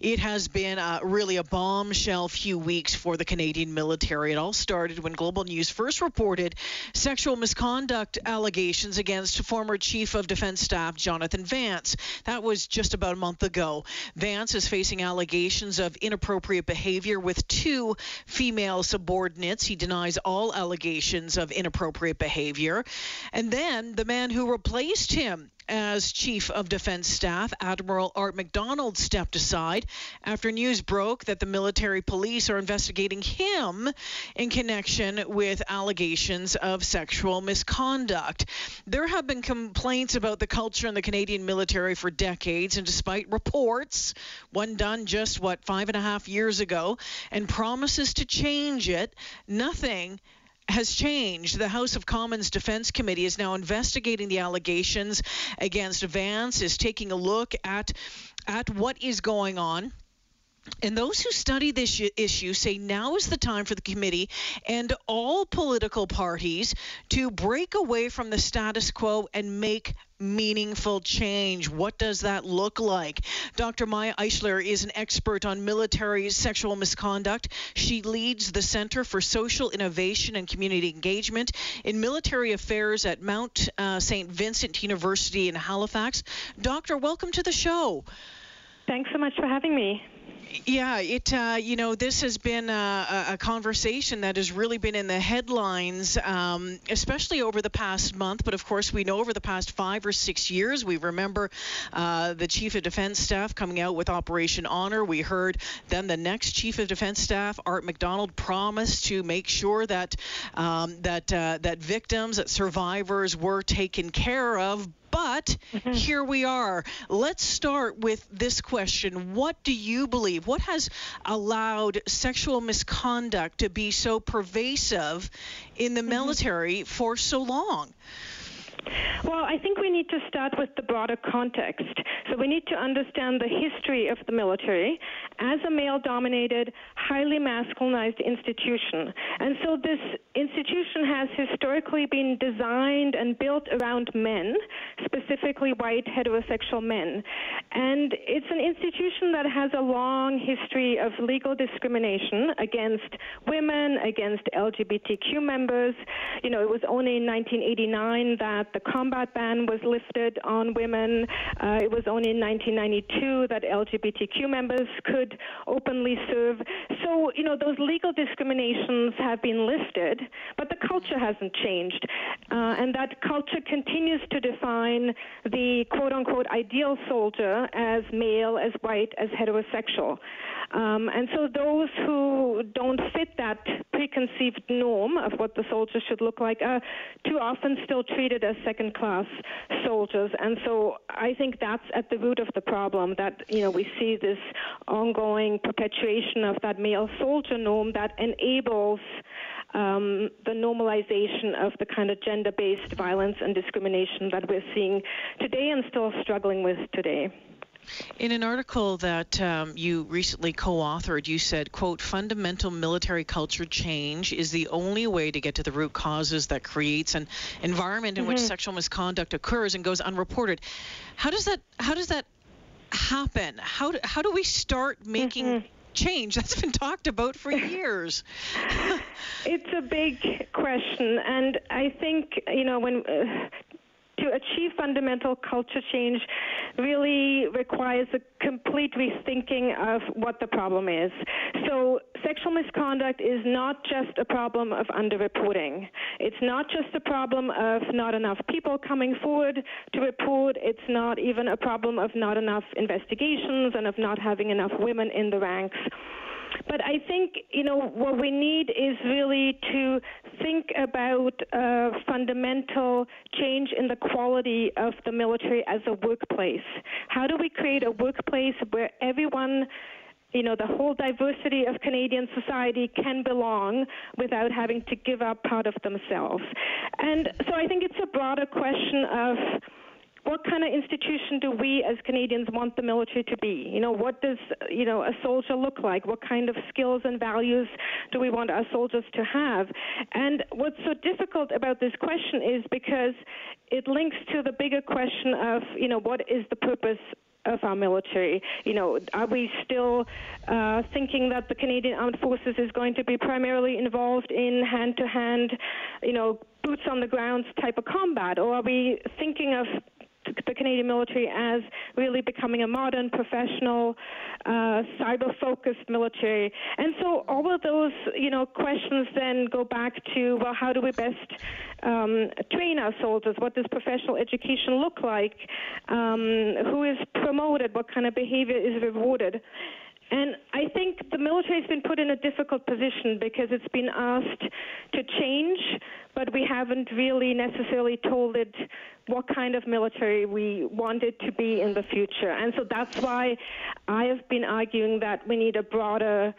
It has been uh, really a bombshell few weeks for the Canadian military. It all started when Global News first reported sexual misconduct allegations against former Chief of Defense Staff Jonathan Vance. That was just about a month ago. Vance is facing allegations of inappropriate behavior with two female subordinates. He denies all allegations of inappropriate behavior. And then the man who replaced him as Chief of Defense Staff, Admiral Art McDonald stepped aside after news broke that the military police are investigating him in connection with allegations of sexual misconduct. There have been complaints about the culture in the Canadian military for decades, and despite reports, one done just, what, five and a half years ago, and promises to change it, nothing has changed. The House of Commons Defense Committee is now investigating the allegations against Vance, is taking a look at at what is going on. And those who study this issue say now is the time for the committee and all political parties to break away from the status quo and make meaningful change. What does that look like? Dr. Maya Eichler is an expert on military sexual misconduct. She leads the Center for Social Innovation and Community Engagement in Military Affairs at Mount uh, St. Vincent University in Halifax. Doctor, welcome to the show. Thanks so much for having me. Yeah, it uh, you know this has been a, a, conversation that has really been in the headlines, um, especially over the past month. But of course, we know over the past five or six years, we remember uh, the Chief of Defense Staff coming out with Operation Honor. We heard then the next Chief of Defense Staff, Art McDonald, promised to make sure that um, that uh, that victims, that survivors were taken care of but mm-hmm. here we are. Let's start with this question What do you believe? What has allowed sexual misconduct to be so pervasive in the mm-hmm. military for so long? Well, I think we need to start with the broader context. So we need to understand the history of the military as a male dominated, highly masculinized institution. And so this institution has historically been designed and built around men, specifically white heterosexual men. And it's an institution that has a long history of legal discrimination against women, against LGBTQ members. You know, it was only in 1989 that the combat ban was lifted on women. Uh, it was only in 1992 that LGBTQ members could openly serve. So, you know, those legal discriminations have been lifted, but the culture hasn't changed. Uh, and that culture continues to define the quote unquote ideal soldier as male, as white, as heterosexual. Um, and so those who don't fit that preconceived norm of what the soldier should look like are too often still treated as second class soldiers. And so I think that's at the root of the problem that, you know, we see this ongoing perpetuation of that male soldier norm that enables um, the normalization of the kind of gender based violence and discrimination that we're seeing today and still struggling with today. In an article that um, you recently co-authored, you said, "quote Fundamental military culture change is the only way to get to the root causes that creates an environment in mm-hmm. which sexual misconduct occurs and goes unreported." How does that How does that happen? How do, how do we start making mm-hmm change that's been talked about for years? it's a big question, and I think you know when uh, to achieve fundamental culture change really requires a complete rethinking of what the problem is. So, sexual misconduct is not just a problem of underreporting. It's not just a problem of not enough people coming forward to report. It's not even a problem of not enough investigations and of not having enough women in the ranks. But I think, you know, what we need is really to think about a fundamental change in the quality of the military as a workplace. How do we create a workplace where everyone you know, the whole diversity of Canadian society can belong without having to give up part of themselves. And so I think it's a broader question of what kind of institution do we as Canadians want the military to be? You know, what does you know a soldier look like? What kind of skills and values do we want our soldiers to have? And what's so difficult about this question is because it links to the bigger question of you know what is the purpose of our military. You know, are we still uh, thinking that the Canadian Armed Forces is going to be primarily involved in hand-to-hand, you know, boots on the ground type of combat, or are we thinking of the Canadian military as really becoming a modern, professional, uh, cyber-focused military. And so all of those, you know, questions then go back to well, how do we best um, train our soldiers? What does professional education look like? Um, who is promoted? What kind of behavior is rewarded? And I think the military has been put in a difficult position because it's been asked to change, but we haven't really necessarily told it what kind of military we want it to be in the future. And so that's why I have been arguing that we need a broader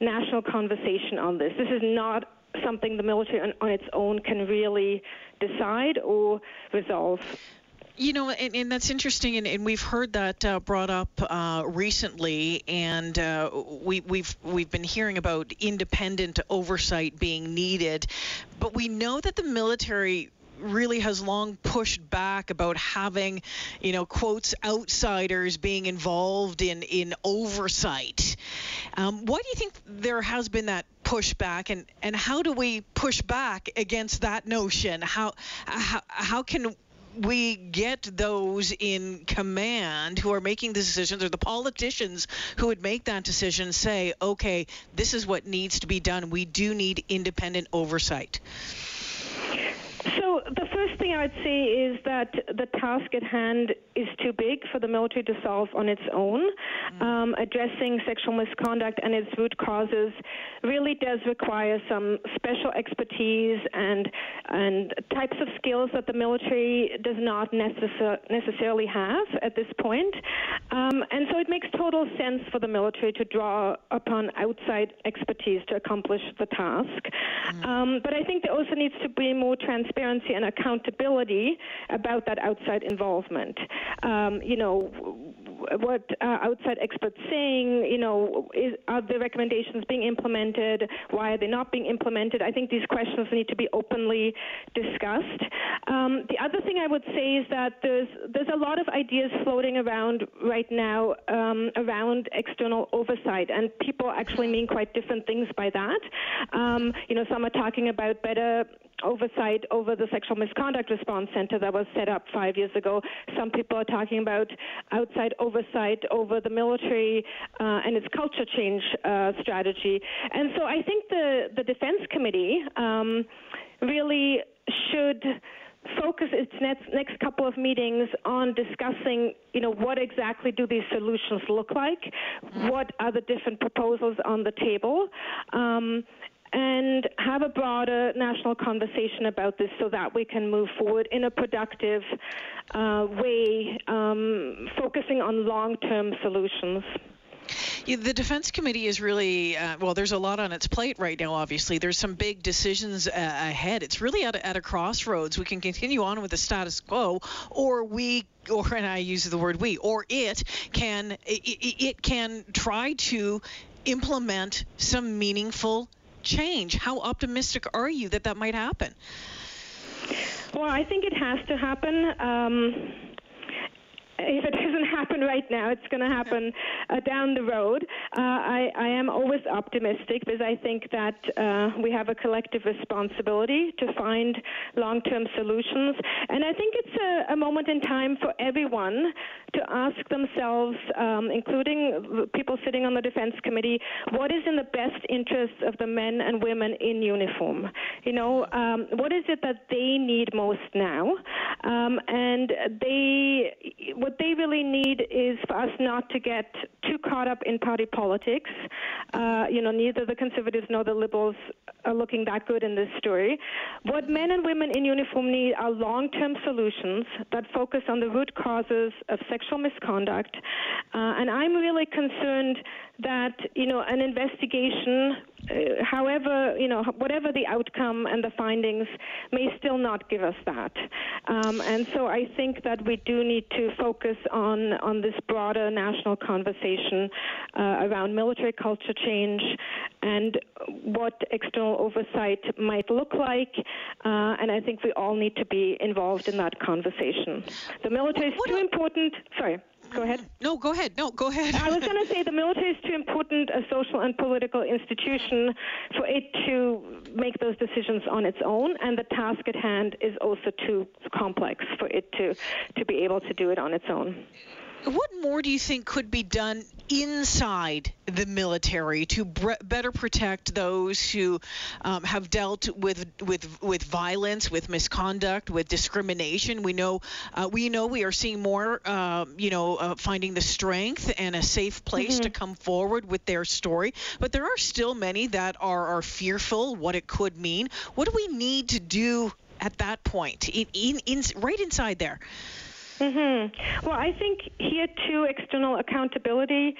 national conversation on this. This is not something the military on, on its own can really decide or resolve. You know, and, and that's interesting, and, and, we've heard that uh, brought up uh, recently, and uh, we, we've we've been hearing about independent oversight being needed, but we know that the military really has long pushed back about having, you know, quotes outsiders being involved in in oversight. Um, why do you think there has been that pushback, and and how do we push back against that notion? How how, how can we get those in command who are making the decisions or the politicians who would make that decision say, okay, this is what needs to be done. We do need independent oversight. So the first thing I'd say is that the task at hand is too big for the military to solve on its own. Mm. Um, addressing sexual misconduct and its root causes really does require some special expertise and and types of skills that the military does not necessar- necessarily have at this point. Um, and so it makes total sense for the military to draw upon outside expertise to accomplish the task. Mm. Um, but I think there also needs to be more transparency and accountability about that outside involvement. Um, you know, what uh, outside experts saying, you know, is, are the recommendations being implemented? Why are they not being implemented? I think these questions need to be openly discussed. Um, the other thing I would say is that there's there's a lot of ideas floating around right now um, around external oversight, and people actually mean quite different things by that. Um, you know, some are talking about better oversight over the sexual misconduct response center that was set up five years ago. Some people are talking about outside oversight over the military uh, and its culture change uh, strategy. And so I think the, the Defense Committee um, really should focus its next, next couple of meetings on discussing, you know, what exactly do these solutions look like? What are the different proposals on the table? Um, and have a broader national conversation about this so that we can move forward in a productive uh, way, um, focusing on long term solutions. Yeah, the Defense Committee is really, uh, well, there's a lot on its plate right now, obviously. There's some big decisions uh, ahead. It's really at a, at a crossroads. We can continue on with the status quo, or we or and I use the word we, or it can it, it can try to implement some meaningful change. How optimistic are you that that might happen? Well, I think it has to happen. Um, if it doesn't happen right now, it's going to happen uh, down the road. Uh, I, I, am always optimistic because I think that uh, we have a collective responsibility to find long term solutions. And I think it's a, a, moment in time for everyone to ask themselves, um, including people sitting on the Defense Committee, what is in the best interest of the men and women in uniform? You know, um, what is it that they need most now? Um, and they, what they really need is for us not to get too caught up in party politics. Uh, you know, neither the conservatives nor the liberals are looking that good in this story. What men and women in uniform need are long term solutions that focus on the root causes of sexual misconduct. Uh, and I'm really concerned that, you know, an investigation uh, however, you know, whatever the outcome and the findings may still not give us that. Um, and so I think that we do need to focus on, on this broader national conversation uh, around military culture change and what external oversight might look like. Uh, and I think we all need to be involved in that conversation. The military is too important. Sorry. Go ahead. Mm-hmm. No, go ahead. No, go ahead. I was going to say the military is too important a social and political institution for it to make those decisions on its own, and the task at hand is also too complex for it to to be able to do it on its own. What more do you think could be done inside the military to bre- better protect those who um, have dealt with with with violence, with misconduct, with discrimination? We know uh, we know we are seeing more, uh, you know, uh, finding the strength and a safe place mm-hmm. to come forward with their story. But there are still many that are are fearful what it could mean. What do we need to do at that point, in, in, in right inside there? Mm-hmm. Well, I think here too, external accountability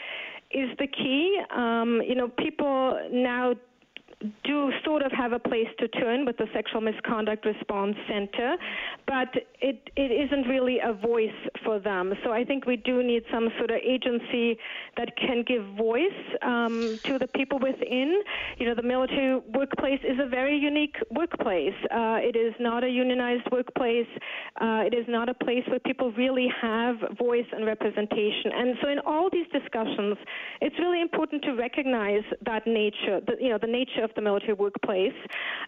is the key. Um, you know, people now do sort of have a place to turn with the Sexual Misconduct Response Center, but it, it isn't really a voice for them. So I think we do need some sort of agency that can give voice um, to the people within. You know, the military workplace is a very unique workplace. Uh, it is not a unionized workplace. Uh, it is not a place where people really have voice and representation. And so in all these discussions, it's really important to recognize that nature, the, you know, the nature of the military workplace,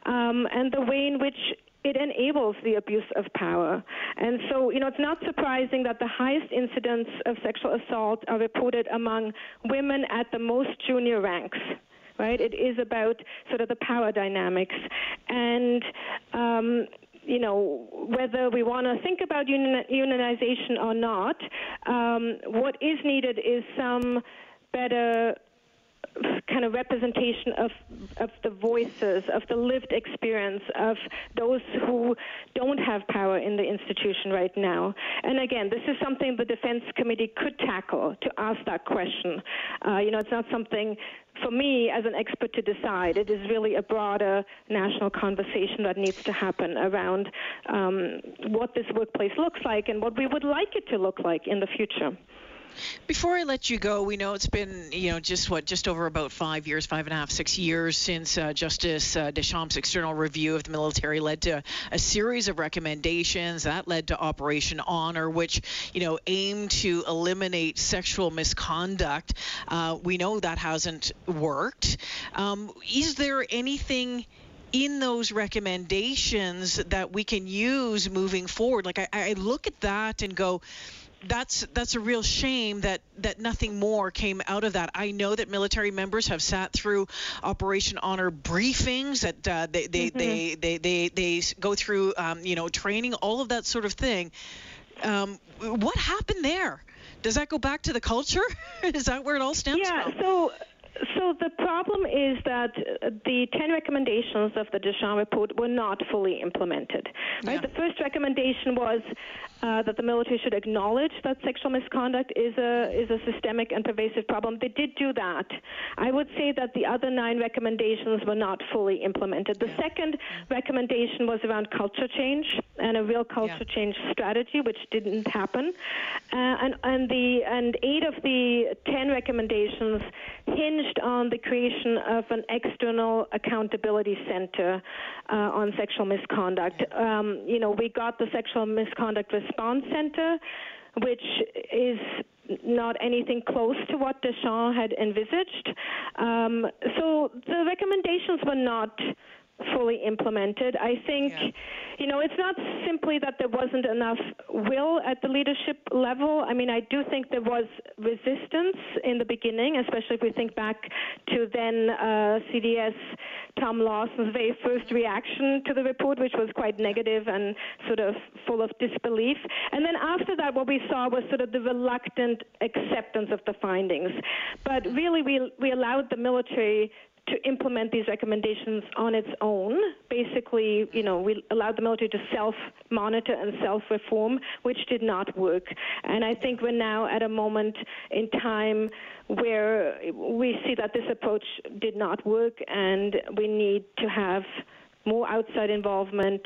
um, and the way in which it enables the abuse of power. And so, you know, it's not surprising that the highest incidents of sexual assault are reported among women at the most junior ranks. Right? It is about sort of the power dynamics. And, um, you know, whether we want to think about unionization or not, um, what is needed is some better kind of representation of of the voices of the lived experience of those who don't have power in the institution right now. And again, this is something the Defense Committee could tackle to ask that question. Uh, you know, it's not something for me as an expert to decide. It is really a broader national conversation that needs to happen around um, what this workplace looks like and what we would like it to look like in the future. Before I let you go, we know it's been, you know, just what, just over about five years, five and a half, six years since uh, Justice uh, Deschamps' external review of the military led to a series of recommendations that led to Operation Honor, which, you know, aimed to eliminate sexual misconduct. Uh, we know that hasn't worked. Um, is there anything? in those recommendations that we can use moving forward. Like I, I look at that and go, that's that's a real shame that that nothing more came out of that. I know that military members have sat through Operation Honor briefings that uh, they, they, mm-hmm. they, they, they they go through um, you know training, all of that sort of thing. Um, what happened there? Does that go back to the culture? Is that where it all stems yeah, from? Yeah. So so the problem is that uh, the 10 recommendations of the Deschamps report were not fully implemented. Right? Yeah. The first recommendation was uh, that the military should acknowledge that sexual misconduct is a is a systemic and pervasive problem. They did do that. I would say that the other nine recommendations were not fully implemented. The yeah. second recommendation was around culture change and a real culture yeah. change strategy, which didn't happen. Uh, and and the and eight of the ten recommendations hinged on the creation of an external accountability center uh, on sexual misconduct. Um, you know, we got the sexual misconduct response center, which is not anything close to what Deschamps had envisaged. Um, so the recommendations were not fully implemented. I think, yeah. you know, it's not simply that there wasn't enough will at the leadership level. I mean, I do think there was resistance in the beginning, especially if we think back to then uh, CDS Tom Lawson's very first reaction to the report, which was quite negative and sort of full of disbelief. And then after that, what we saw was sort of the reluctant acceptance of the findings. But really, we, we allowed the military to implement these recommendations on its own. Basically, you know, we allowed the military to self-monitor and self-reform, which did not work. And I think we're now at a moment in time where we see that this approach did not work, and we need to have more outside involvement,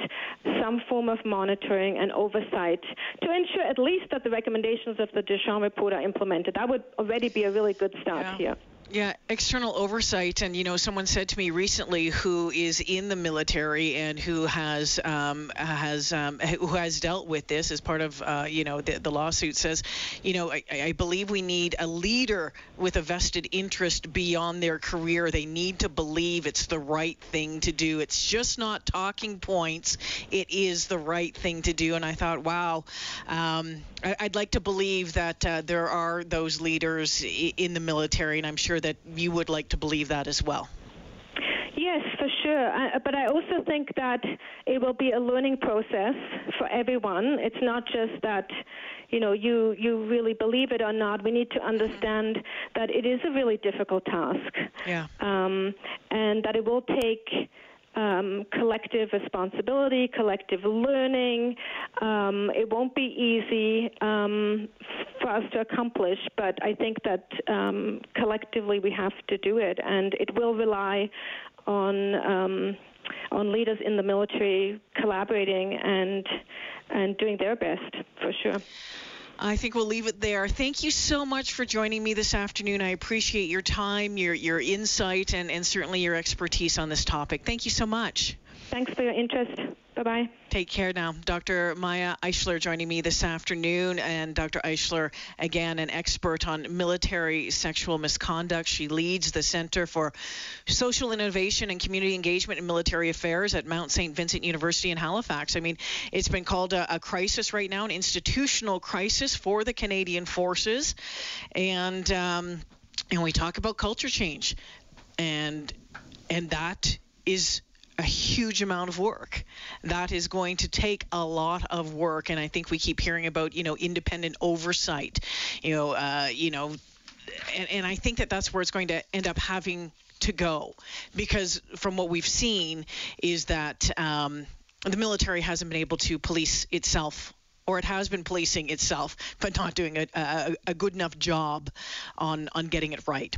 some form of monitoring and oversight to ensure at least that the recommendations of the Deschamps report are implemented. That would already be a really good start yeah. here. Yeah, external oversight, and you know, someone said to me recently who is in the military and who has um, has um, who has dealt with this as part of uh, you know the, the, lawsuit says, you know, I, I, believe we need a leader with a vested interest beyond their career. They need to believe it's the right thing to do. It's just not talking points. It is the right thing to do. And I thought, wow, um, I, would like to believe that uh, there are those leaders in the military, and I'm sure that you would like to believe that as well. Yes, for sure. I, but I also think that it will be a learning process for everyone. It's not just that, you know, you you really believe it or not. We need to understand that it is a really difficult task. Yeah. Um, and that it will take um, collective responsibility, collective learning. Um, it won't be easy um, for us to accomplish, but I think that um, collectively we have to do it, and it will rely on um, on leaders in the military collaborating and and doing their best for sure. I think we'll leave it there. Thank you so much for joining me this afternoon. I appreciate your time, your your insight, and, and certainly your expertise on this topic. Thank you so much. Thanks for your interest. Bye bye. Take care now. Dr. Maya Eichler joining me this afternoon. And Dr. Eichler, again, an expert on military sexual misconduct. She leads the Center for Social Innovation and Community Engagement in Military Affairs at Mount St. Vincent University in Halifax. I mean, it's been called a, a crisis right now, an institutional crisis for the Canadian forces. And, um, and we talk about culture change. And, and that is a huge amount of work. That is going to take a lot of work, and I think we keep hearing about you know independent oversight, you know, uh, you know, and, and I think that that's where it's going to end up having to go, because from what we've seen is that um, the military hasn't been able to police itself or it has been policing itself, but not doing a, a, a good enough job on, on getting it right.